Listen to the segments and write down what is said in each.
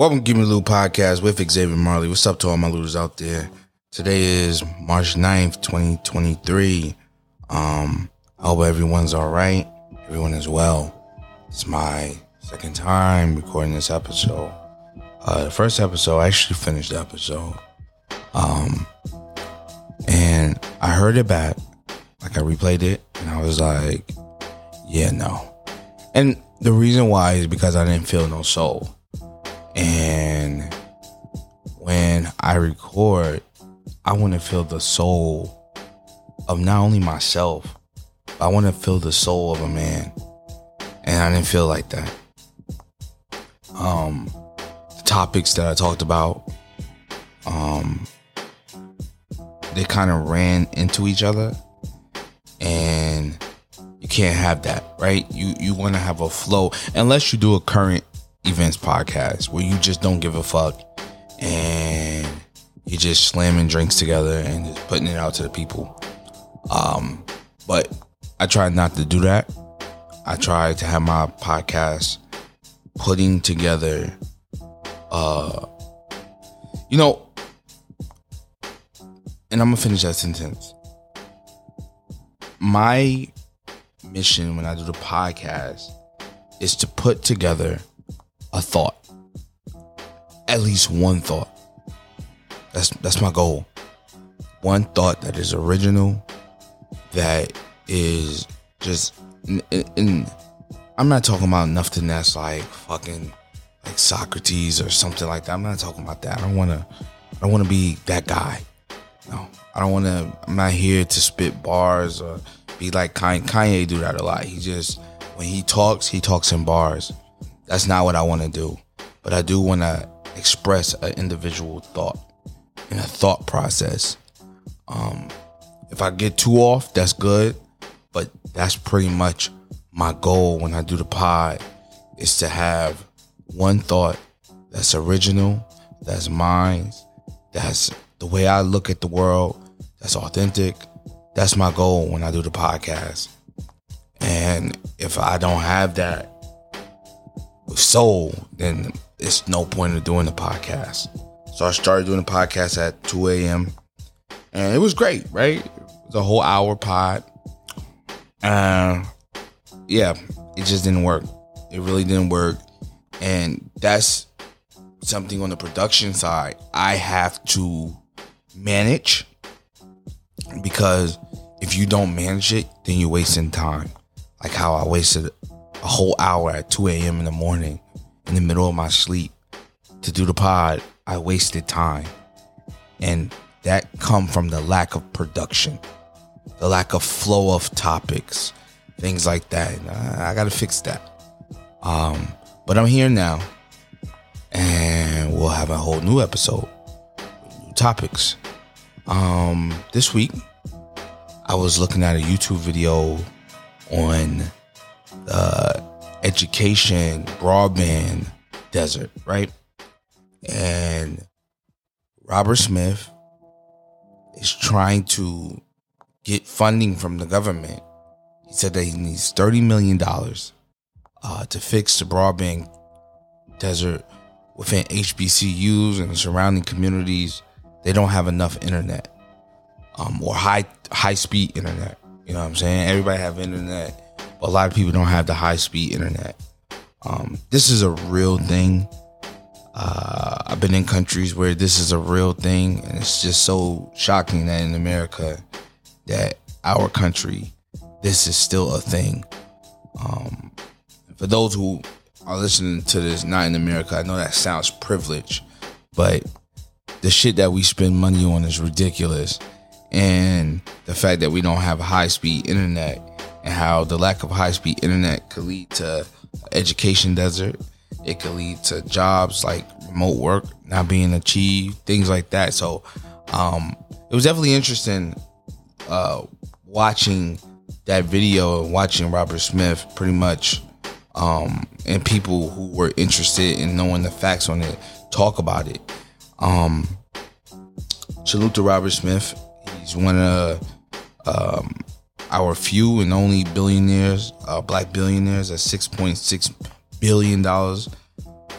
Welcome to Give Me Little Podcast with Xavier Marley. What's up to all my looters out there? Today is March 9th, 2023. Um, I hope everyone's all right. Everyone is well. It's my second time recording this episode. Uh, the first episode, I actually finished the episode. Um, and I heard it back. Like I replayed it and I was like, yeah, no. And the reason why is because I didn't feel no soul. And when I record, I want to feel the soul of not only myself, I want to feel the soul of a man. And I didn't feel like that. Um, the topics that I talked about, um, they kind of ran into each other, and you can't have that, right? You you want to have a flow, unless you do a current events podcast where you just don't give a fuck and you're just slamming drinks together and just putting it out to the people. Um, but I try not to do that. I try to have my podcast putting together uh you know and I'm gonna finish that sentence. My mission when I do the podcast is to put together a thought. At least one thought. That's that's my goal. One thought that is original, that is just. And I'm not talking about nothing that's like fucking like Socrates or something like that. I'm not talking about that. I don't want to. I don't want to be that guy. No, I don't want to. I'm not here to spit bars or be like Kanye. Kanye do that a lot. He just when he talks, he talks in bars. That's not what I want to do. But I do want to express an individual thought and a thought process. Um, if I get too off, that's good. But that's pretty much my goal when I do the pod is to have one thought that's original, that's mine, that's the way I look at the world, that's authentic. That's my goal when I do the podcast. And if I don't have that, soul, then it's no point of doing the podcast. So I started doing the podcast at 2 a.m. And it was great, right? It was a whole hour pod. Uh, yeah, it just didn't work. It really didn't work. And that's something on the production side I have to manage because if you don't manage it, then you're wasting time. Like how I wasted a whole hour at 2 a.m. in the morning in the middle of my sleep to do the pod, I wasted time. And that come from the lack of production, the lack of flow of topics, things like that. I, I got to fix that. Um, but I'm here now, and we'll have a whole new episode, new topics. Um, this week, I was looking at a YouTube video on uh, education broadband desert, right? And Robert Smith is trying to get funding from the government. He said that he needs $30 million uh, to fix the broadband desert within HBCUs and the surrounding communities. They don't have enough internet um, or high high speed internet. You know what I'm saying? Everybody have internet a lot of people don't have the high speed internet. Um, this is a real thing. Uh, I've been in countries where this is a real thing, and it's just so shocking that in America, that our country, this is still a thing. Um, for those who are listening to this not in America, I know that sounds privileged, but the shit that we spend money on is ridiculous, and the fact that we don't have high speed internet and how the lack of high speed internet could lead to education desert. It could lead to jobs like remote work not being achieved, things like that. So um, it was definitely interesting uh, watching that video and watching Robert Smith pretty much um, and people who were interested in knowing the facts on it talk about it. Um, salute to Robert Smith. He's one of um, our few and only billionaires, uh, black billionaires, at six point six billion dollars.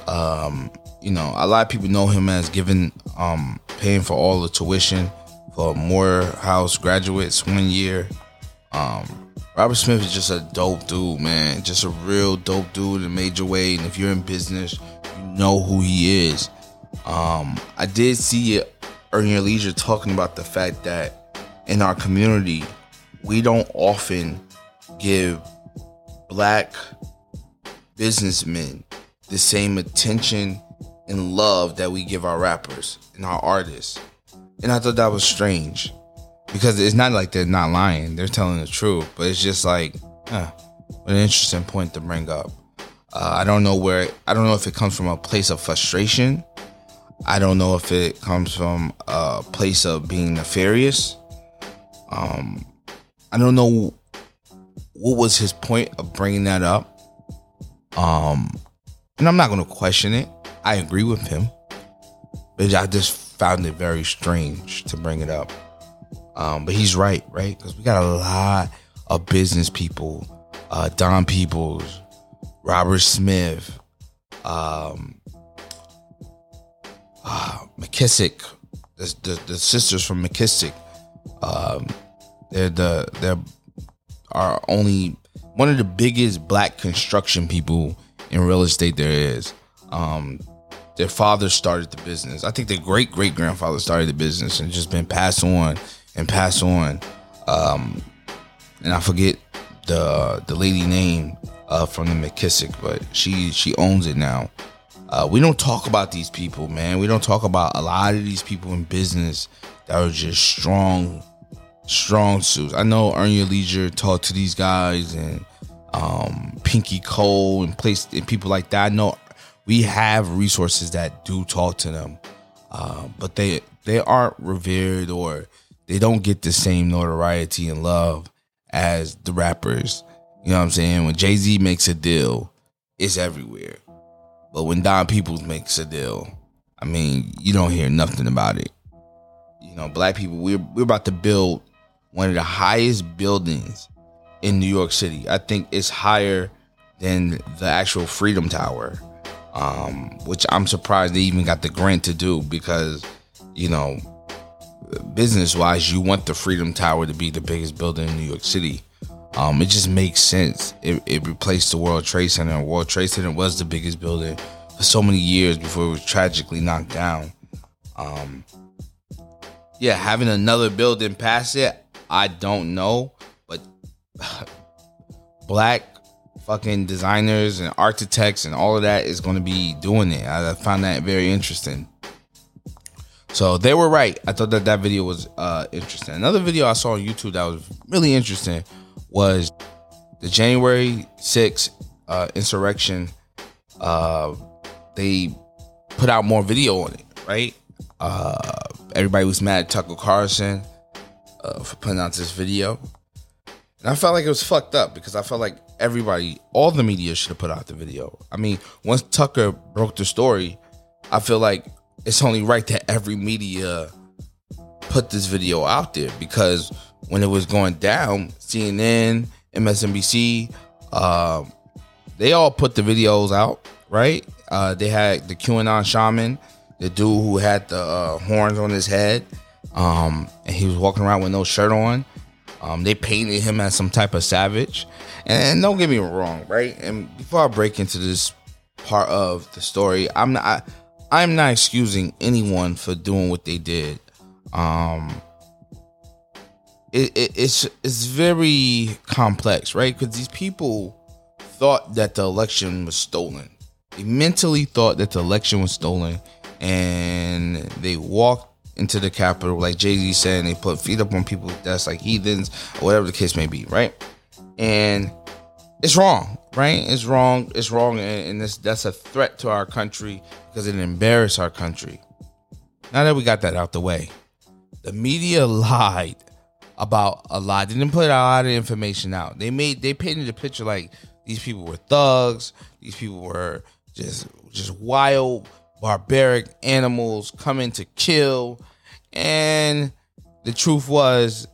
Um, you know, a lot of people know him as giving, um, paying for all the tuition for Morehouse graduates one year. Um, Robert Smith is just a dope dude, man. Just a real dope dude in a major way. And if you're in business, you know who he is. Um, I did see it Earn Your Leisure talking about the fact that in our community, we don't often give black businessmen the same attention and love that we give our rappers and our artists. And I thought that was strange because it's not like they're not lying; they're telling the truth. But it's just like, huh, an interesting point to bring up. Uh, I don't know where. I don't know if it comes from a place of frustration. I don't know if it comes from a place of being nefarious. Um, I don't know what was his point of bringing that up. Um, and I'm not going to question it. I agree with him, but I just found it very strange to bring it up. Um, but he's right, right? Because we got a lot of business people, uh, Don Peebles, Robert Smith, um, uh, McKissack, the, the, the sisters from McKissack. Um, they're the they're are only one of the biggest black construction people in real estate there is. Um, their father started the business. I think their great great grandfather started the business and just been passed on and passed on. Um, and I forget the the lady name uh, from the McKissack, but she she owns it now. Uh, we don't talk about these people, man. We don't talk about a lot of these people in business that are just strong, strong suits. I know Earn Your Leisure talk to these guys and um, Pinky Cole and place and people like that. I know we have resources that do talk to them, uh, but they they aren't revered or they don't get the same notoriety and love as the rappers. You know what I'm saying? When Jay Z makes a deal, it's everywhere. But when Don Peebles makes a deal, I mean, you don't hear nothing about it. You know, black people, we're we're about to build one of the highest buildings in New York City. I think it's higher than the actual Freedom Tower, um, which I'm surprised they even got the grant to do because, you know, business wise, you want the Freedom Tower to be the biggest building in New York City. Um, it just makes sense. It, it replaced the World Trade Center. World Trade Center was the biggest building for so many years before it was tragically knocked down. Um, yeah, having another building past it, I don't know, but black fucking designers and architects and all of that is going to be doing it. I found that very interesting. So they were right. I thought that that video was uh, interesting. Another video I saw on YouTube that was really interesting was the January 6th uh, insurrection. Uh, they put out more video on it, right? Uh, everybody was mad at Tucker Carlson uh, for putting out this video. And I felt like it was fucked up because I felt like everybody, all the media should have put out the video. I mean, once Tucker broke the story, I feel like it's only right that every media put this video out there because when it was going down, CNN, MSNBC, uh, they all put the videos out, right? Uh, they had the QAnon shaman, the dude who had the uh, horns on his head, um, and he was walking around with no shirt on. Um, they painted him as some type of savage. And don't get me wrong, right? And before I break into this part of the story, I'm not I, I'm not excusing anyone for doing what they did. Um, it, it, it's it's very complex, right? Because these people thought that the election was stolen. They mentally thought that the election was stolen, and they walked into the Capitol, like Jay Z said, and they put feet up on people that's like heathens or whatever the case may be, right? And it's wrong, right? It's wrong. It's wrong, and, and this, that's a threat to our country because it embarrassed our country. Now that we got that out the way, the media lied about a lot. They didn't put a lot of information out. They made they painted a picture like these people were thugs. These people were just just wild, barbaric animals coming to kill. And the truth was,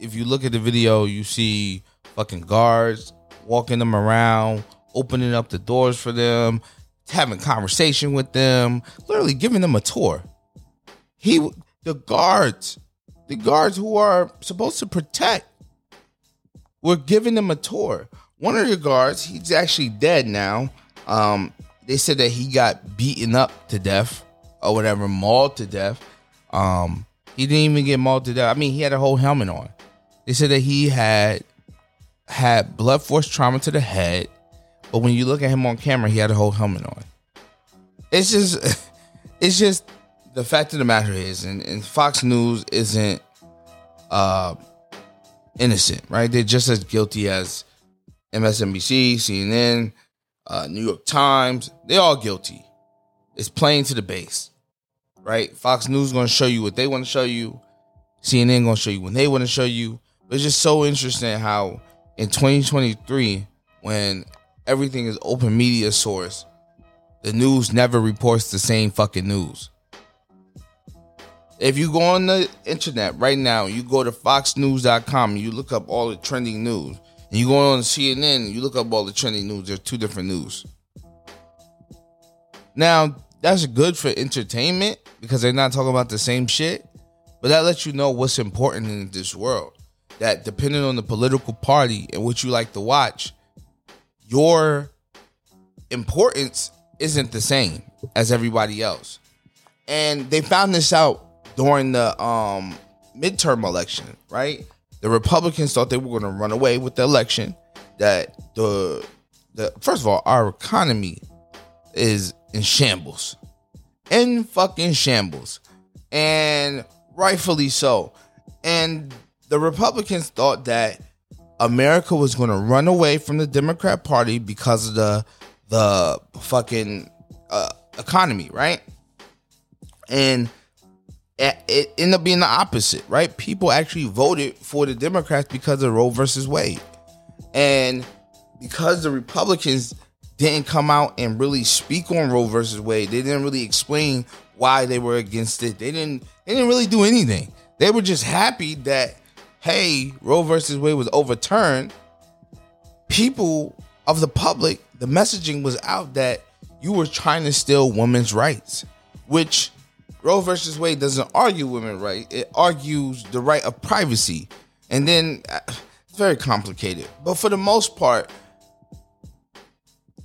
if you look at the video, you see fucking guards walking them around, opening up the doors for them, having conversation with them, literally giving them a tour. He, the guards, the guards who are supposed to protect, were giving them a tour. One of the guards, he's actually dead now. Um, they said that he got beaten up to death or whatever, mauled to death. Um, he didn't even get mauled to death. I mean, he had a whole helmet on. They said that he had had blood force trauma to the head, but when you look at him on camera, he had a whole helmet on. It's just, it's just the fact of the matter is, and, and Fox News isn't uh, innocent, right? They're just as guilty as MSNBC, CNN, uh, New York Times. They're all guilty. It's playing to the base, right? Fox News is going to show you what they want to show you. CNN going to show you when they want to show you. But it's just so interesting how in 2023, when everything is open media source, the news never reports the same fucking news. If you go on the internet right now, you go to foxnews.com you look up all the trending news, and you go on CNN you look up all the trending news, there's two different news. Now, that's good for entertainment because they're not talking about the same shit, but that lets you know what's important in this world. That depending on the political party and what you like to watch, your importance isn't the same as everybody else. And they found this out during the um, midterm election, right? The Republicans thought they were going to run away with the election. That the the first of all, our economy is in shambles, in fucking shambles, and rightfully so. And the Republicans thought that America was going to run away from the Democrat Party because of the the fucking uh, economy, right? And it ended up being the opposite, right? People actually voted for the Democrats because of Roe versus Wade. And because the Republicans didn't come out and really speak on Roe versus Wade, they didn't really explain why they were against it. They didn't they didn't really do anything. They were just happy that hey, Roe versus Wade was overturned. People of the public, the messaging was out that you were trying to steal women's rights, which Roe versus Wade doesn't argue women right. It argues the right of privacy. And then uh, it's very complicated. But for the most part,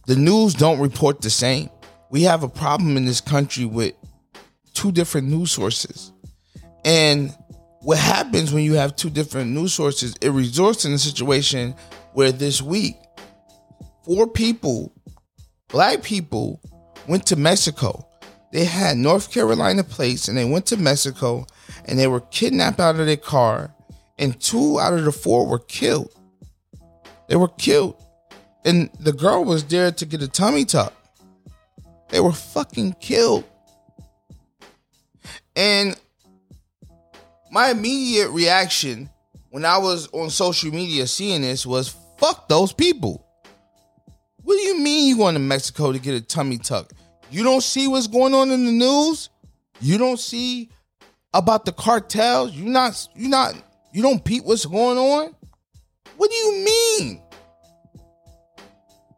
the news don't report the same. We have a problem in this country with two different news sources. And what happens when you have two different news sources, it results in a situation where this week, four people, black people, went to Mexico they had North Carolina plates and they went to Mexico and they were kidnapped out of their car and two out of the four were killed. They were killed. And the girl was there to get a tummy tuck. They were fucking killed. And my immediate reaction when I was on social media seeing this was fuck those people. What do you mean you going to Mexico to get a tummy tuck? You don't see what's going on in the news. You don't see about the cartels. You not you not you don't peep what's going on. What do you mean?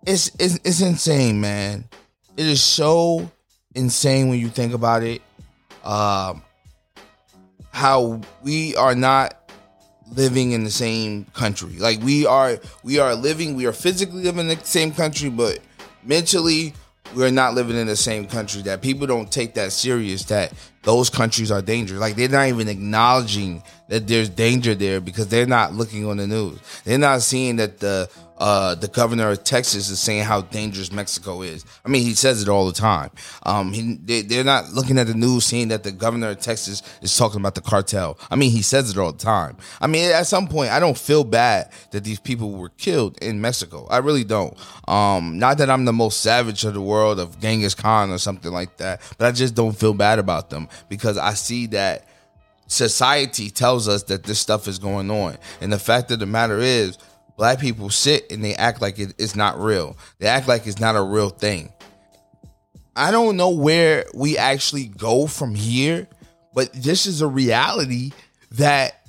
It's it's, it's insane, man. It is so insane when you think about it. Um, how we are not living in the same country. Like we are, we are living, we are physically living in the same country, but mentally we're not living in the same country that people don't take that serious that those countries are dangerous. Like they're not even acknowledging that there's danger there because they're not looking on the news. They're not seeing that the uh, the governor of Texas is saying how dangerous Mexico is. I mean, he says it all the time. Um, he, they, are not looking at the news, seeing that the governor of Texas is talking about the cartel. I mean, he says it all the time. I mean, at some point, I don't feel bad that these people were killed in Mexico. I really don't. Um, not that I'm the most savage of the world of Genghis Khan or something like that, but I just don't feel bad about them because I see that society tells us that this stuff is going on. And the fact of the matter is, black people sit and they act like it's not real. They act like it's not a real thing. I don't know where we actually go from here, but this is a reality that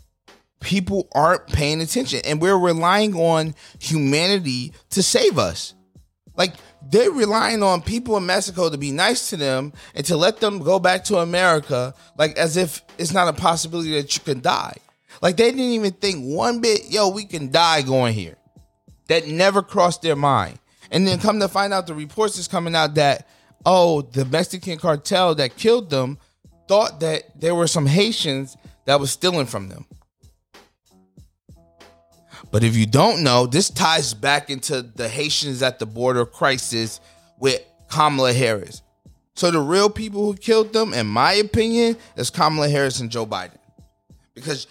people aren't paying attention and we're relying on humanity to save us. Like they're relying on people in Mexico to be nice to them and to let them go back to America, like as if it's not a possibility that you can die. Like they didn't even think one bit, yo, we can die going here. That never crossed their mind. And then come to find out the reports is coming out that, oh, the Mexican cartel that killed them thought that there were some Haitians that was stealing from them. But if you don't know, this ties back into the Haitians at the border crisis with Kamala Harris. So the real people who killed them, in my opinion, is Kamala Harris and Joe Biden. Because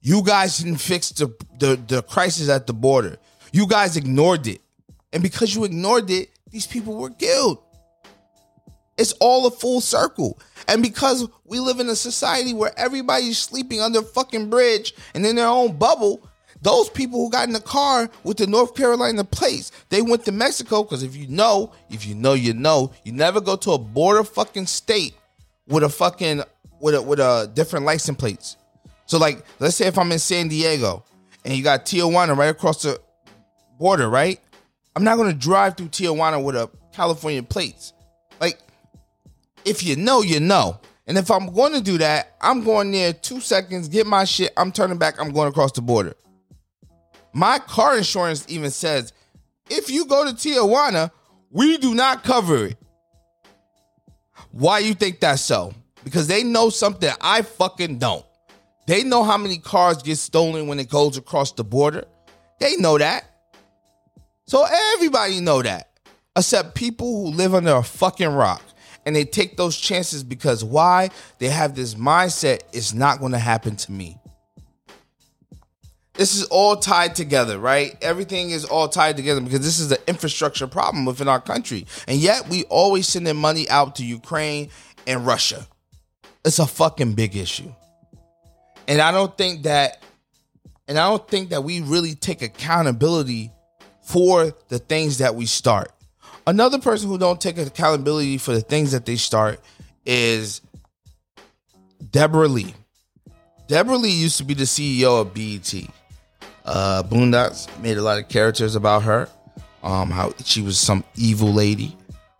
you guys didn't fix the, the, the crisis at the border. You guys ignored it. And because you ignored it, these people were killed. It's all a full circle. And because we live in a society where everybody's sleeping under a fucking bridge and in their own bubble, those people who got in the car with the North Carolina plates, they went to Mexico because if you know, if you know, you know, you never go to a border fucking state with a fucking with a with a different license plates. So like, let's say if I'm in San Diego and you got Tijuana right across the border, right? I'm not gonna drive through Tijuana with a California plates. Like, if you know, you know. And if I'm going to do that, I'm going there two seconds, get my shit, I'm turning back, I'm going across the border. My car insurance even says if you go to Tijuana, we do not cover it. Why you think that's so? Because they know something I fucking don't. They know how many cars get stolen when it goes across the border. They know that. So everybody know that. Except people who live under a fucking rock. And they take those chances because why? They have this mindset it's not going to happen to me this is all tied together, right? Everything is all tied together because this is an infrastructure problem within our country. And yet we always sending money out to Ukraine and Russia. It's a fucking big issue. And I don't think that and I don't think that we really take accountability for the things that we start. Another person who don't take accountability for the things that they start is Debra Lee. Debra Lee used to be the CEO of BET. Uh, Boondocks made a lot of characters about her. Um, how she was some evil lady.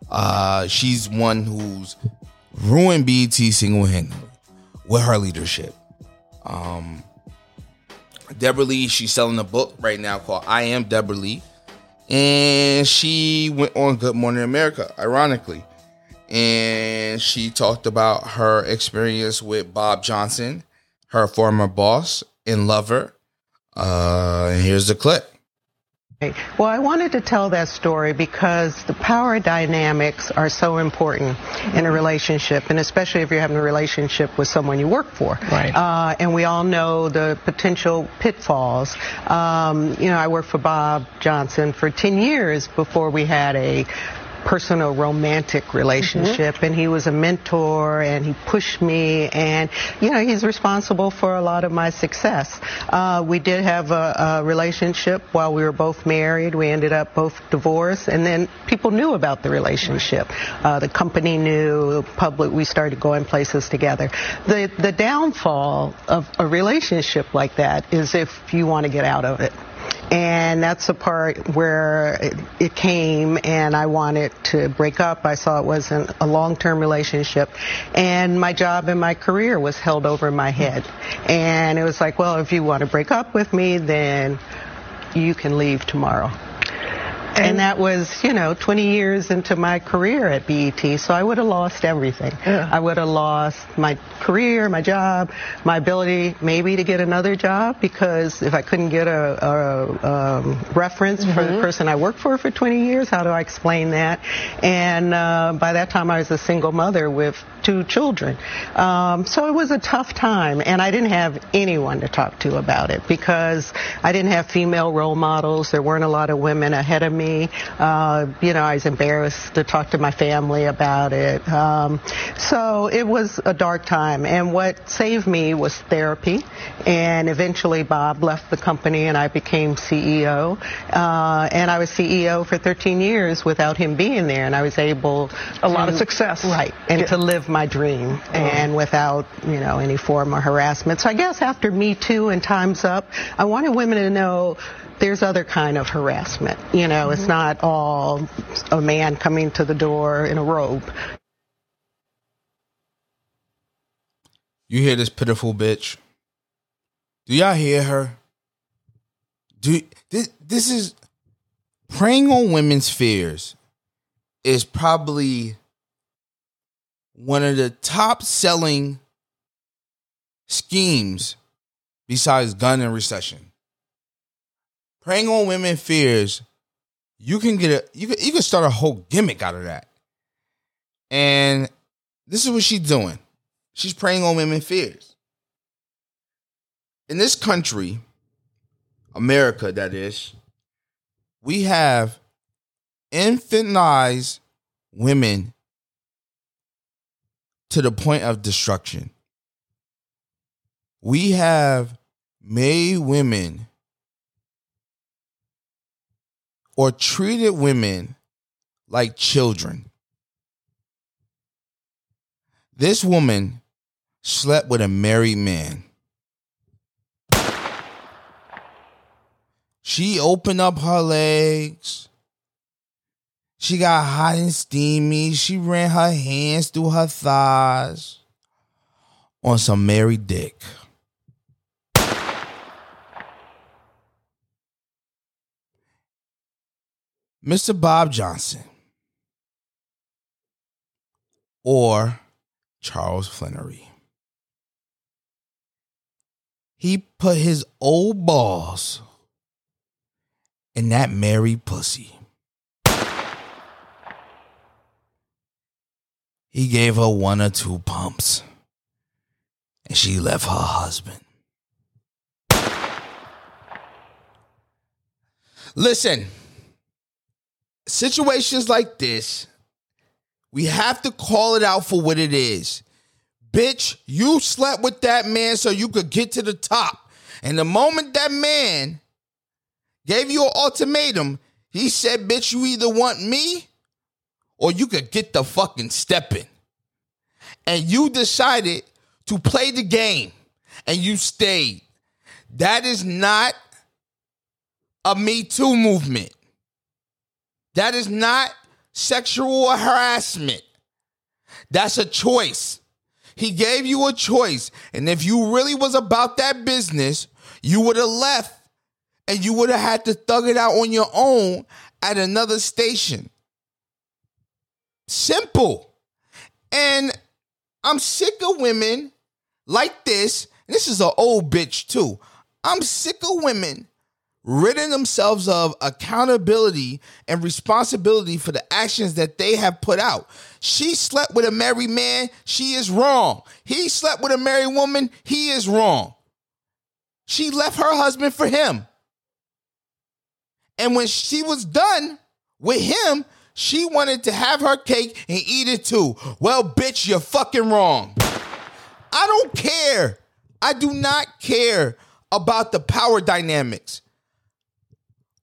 Uh, she's one who's ruined BET single handedly with her leadership. Um, Debra Lee, she's selling a book right now called I Am Debra Lee. And she went on Good Morning America, ironically. And she talked about her experience with Bob Johnson, her former boss and lover, uh, here's the clip. Well, I wanted to tell that story because the power dynamics are so important in a relationship, and especially if you're having a relationship with someone you work for. Right. Uh, and we all know the potential pitfalls. Um, you know, I worked for Bob Johnson for 10 years before we had a personal romantic relationship mm-hmm. and he was a mentor and he pushed me and you know he's responsible for a lot of my success. Uh, we did have a, a, relationship while we were both married. We ended up both divorced and then people knew about the relationship. Uh, the company knew public we started going places together. The the downfall of a relationship like that is if you want to get out of it and that's the part where it, it, came and I wanted to break up. I saw it wasn't a long-term relationship and my job and my career was held over my head. And it was like, well, if you want to break up with me, then you can leave tomorrow. And that was, you know, 20 years into my career at BET, so I would have lost everything. Yeah. I would have lost my career, my job, my ability maybe to get another job because if I couldn't get a, a, a reference mm-hmm. for the mm-hmm. person I worked for for 20 years, how do I explain that? And uh, by that time, I was a single mother with two children. Um, so it was a tough time, and I didn't have anyone to talk to about it because I didn't have female role models. There weren't a lot of women ahead of me. Uh, you know, I was embarrassed to talk to my family about it. Um, so it was a dark time. And what saved me was therapy. And eventually Bob left the company and I became CEO. Uh, and I was CEO for 13 years without him being there. And I was able a lot of success. Right. And yeah. to live my dream and without, you know, any form of harassment. So I guess after Me Too and Time's Up, I wanted women to know there's other kind of harassment. You know, mm-hmm. it's not all a man coming to the door in a robe. You hear this pitiful bitch? Do y'all hear her? Do this, this is preying on women's fears is probably one of the top selling schemes besides gun and recession. Preying on women fears, you can get a you can you can start a whole gimmick out of that. And this is what she's doing. She's preying on women fears. In this country, America that is, we have infantilized women to the point of destruction. We have made women or treated women like children. This woman slept with a married man. She opened up her legs. She got hot and steamy. She ran her hands through her thighs on some married dick. Mr. Bob Johnson or Charles Flenory. He put his old balls in that married pussy. He gave her one or two pumps and she left her husband. Listen, situations like this, we have to call it out for what it is. Bitch, you slept with that man so you could get to the top. And the moment that man gave you an ultimatum, he said, Bitch, you either want me or you could get the fucking stepping. And you decided to play the game and you stayed. That is not a Me Too movement. That is not sexual harassment. That's a choice. He gave you a choice. And if you really was about that business, you would have left and you would have had to thug it out on your own at another station. Simple. And I'm sick of women like this. This is an old bitch, too. I'm sick of women ridding themselves of accountability and responsibility for the actions that they have put out. She slept with a married man, she is wrong. He slept with a married woman, he is wrong. She left her husband for him. And when she was done with him, she wanted to have her cake and eat it too. Well, bitch, you're fucking wrong. I don't care. I do not care about the power dynamics.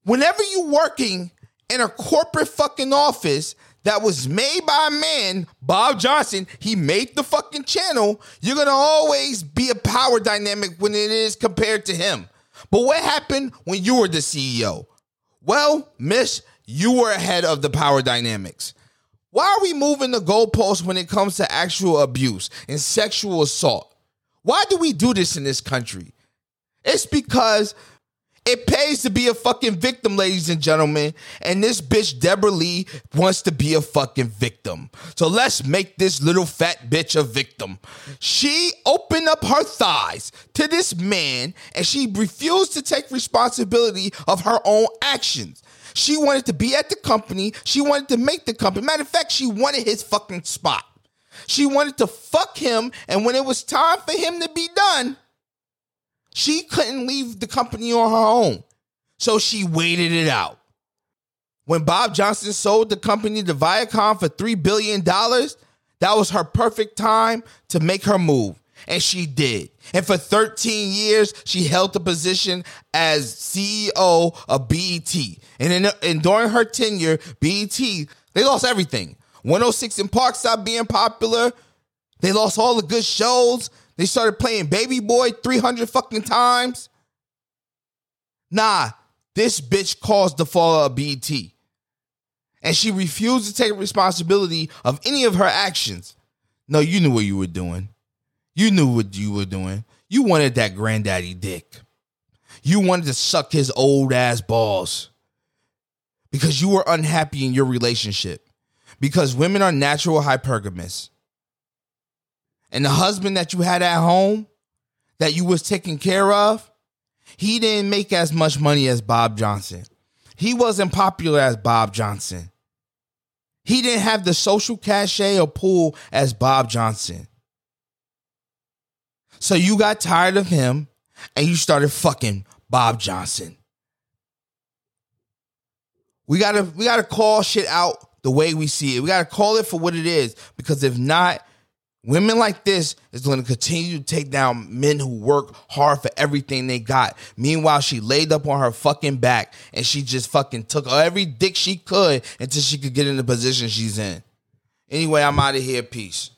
Whenever you're working in a corporate fucking office that was made by a man, Bob Johnson, he made the fucking channel, you're gonna always be a power dynamic when it is compared to him. But what happened when you were the CEO? Well, miss, you were ahead of the power dynamics. Why are we moving the goalposts when it comes to actual abuse and sexual assault? Why do we do this in this country? It's because it pays to be a fucking victim, ladies and gentlemen. And this bitch, Debra Lee, wants to be a fucking victim. So let's make this little fat bitch a victim. She opened up her thighs to this man and she refused to take responsibility of her own actions. She wanted to be at the company. She wanted to make the company. Matter of fact, she wanted his fucking spot. She wanted to fuck him. And when it was time for him to be done, she couldn't leave the company on her own. So she waited it out. When Bob Johnson sold the company to Viacom for $3 billion, that was her perfect time to make her move. And she did. And for 13 years, she held the position as CEO of BET. And, in, and during her tenure, BET, they lost everything. 106 & Park stopped being popular. They lost all the good shows. They started playing Baby Boy 300 fucking times. Nah, this bitch caused the fall of BET. And she refused to take responsibility of any of her actions. No, you knew what you were doing. You knew what you were doing. You wanted that granddaddy dick. You wanted to suck his old ass balls because you were unhappy in your relationship. Because women are natural hypergamous. And the husband that you had at home that you was taking care of, he didn't make as much money as Bob Johnson. He wasn't popular as Bob Johnson. He didn't have the social cachet or pull as Bob Johnson. So you got tired of him and you started fucking Bob Johnson. We gotta we gotta call shit out the way we see it. We gotta call it for what it is. Because if not, women like this is to continue to take down men who work hard for everything they got. Meanwhile, she laid up on her fucking back and she just fucking took every dick she could until she could get in the position she's in. Anyway, I'm out of here. Peace.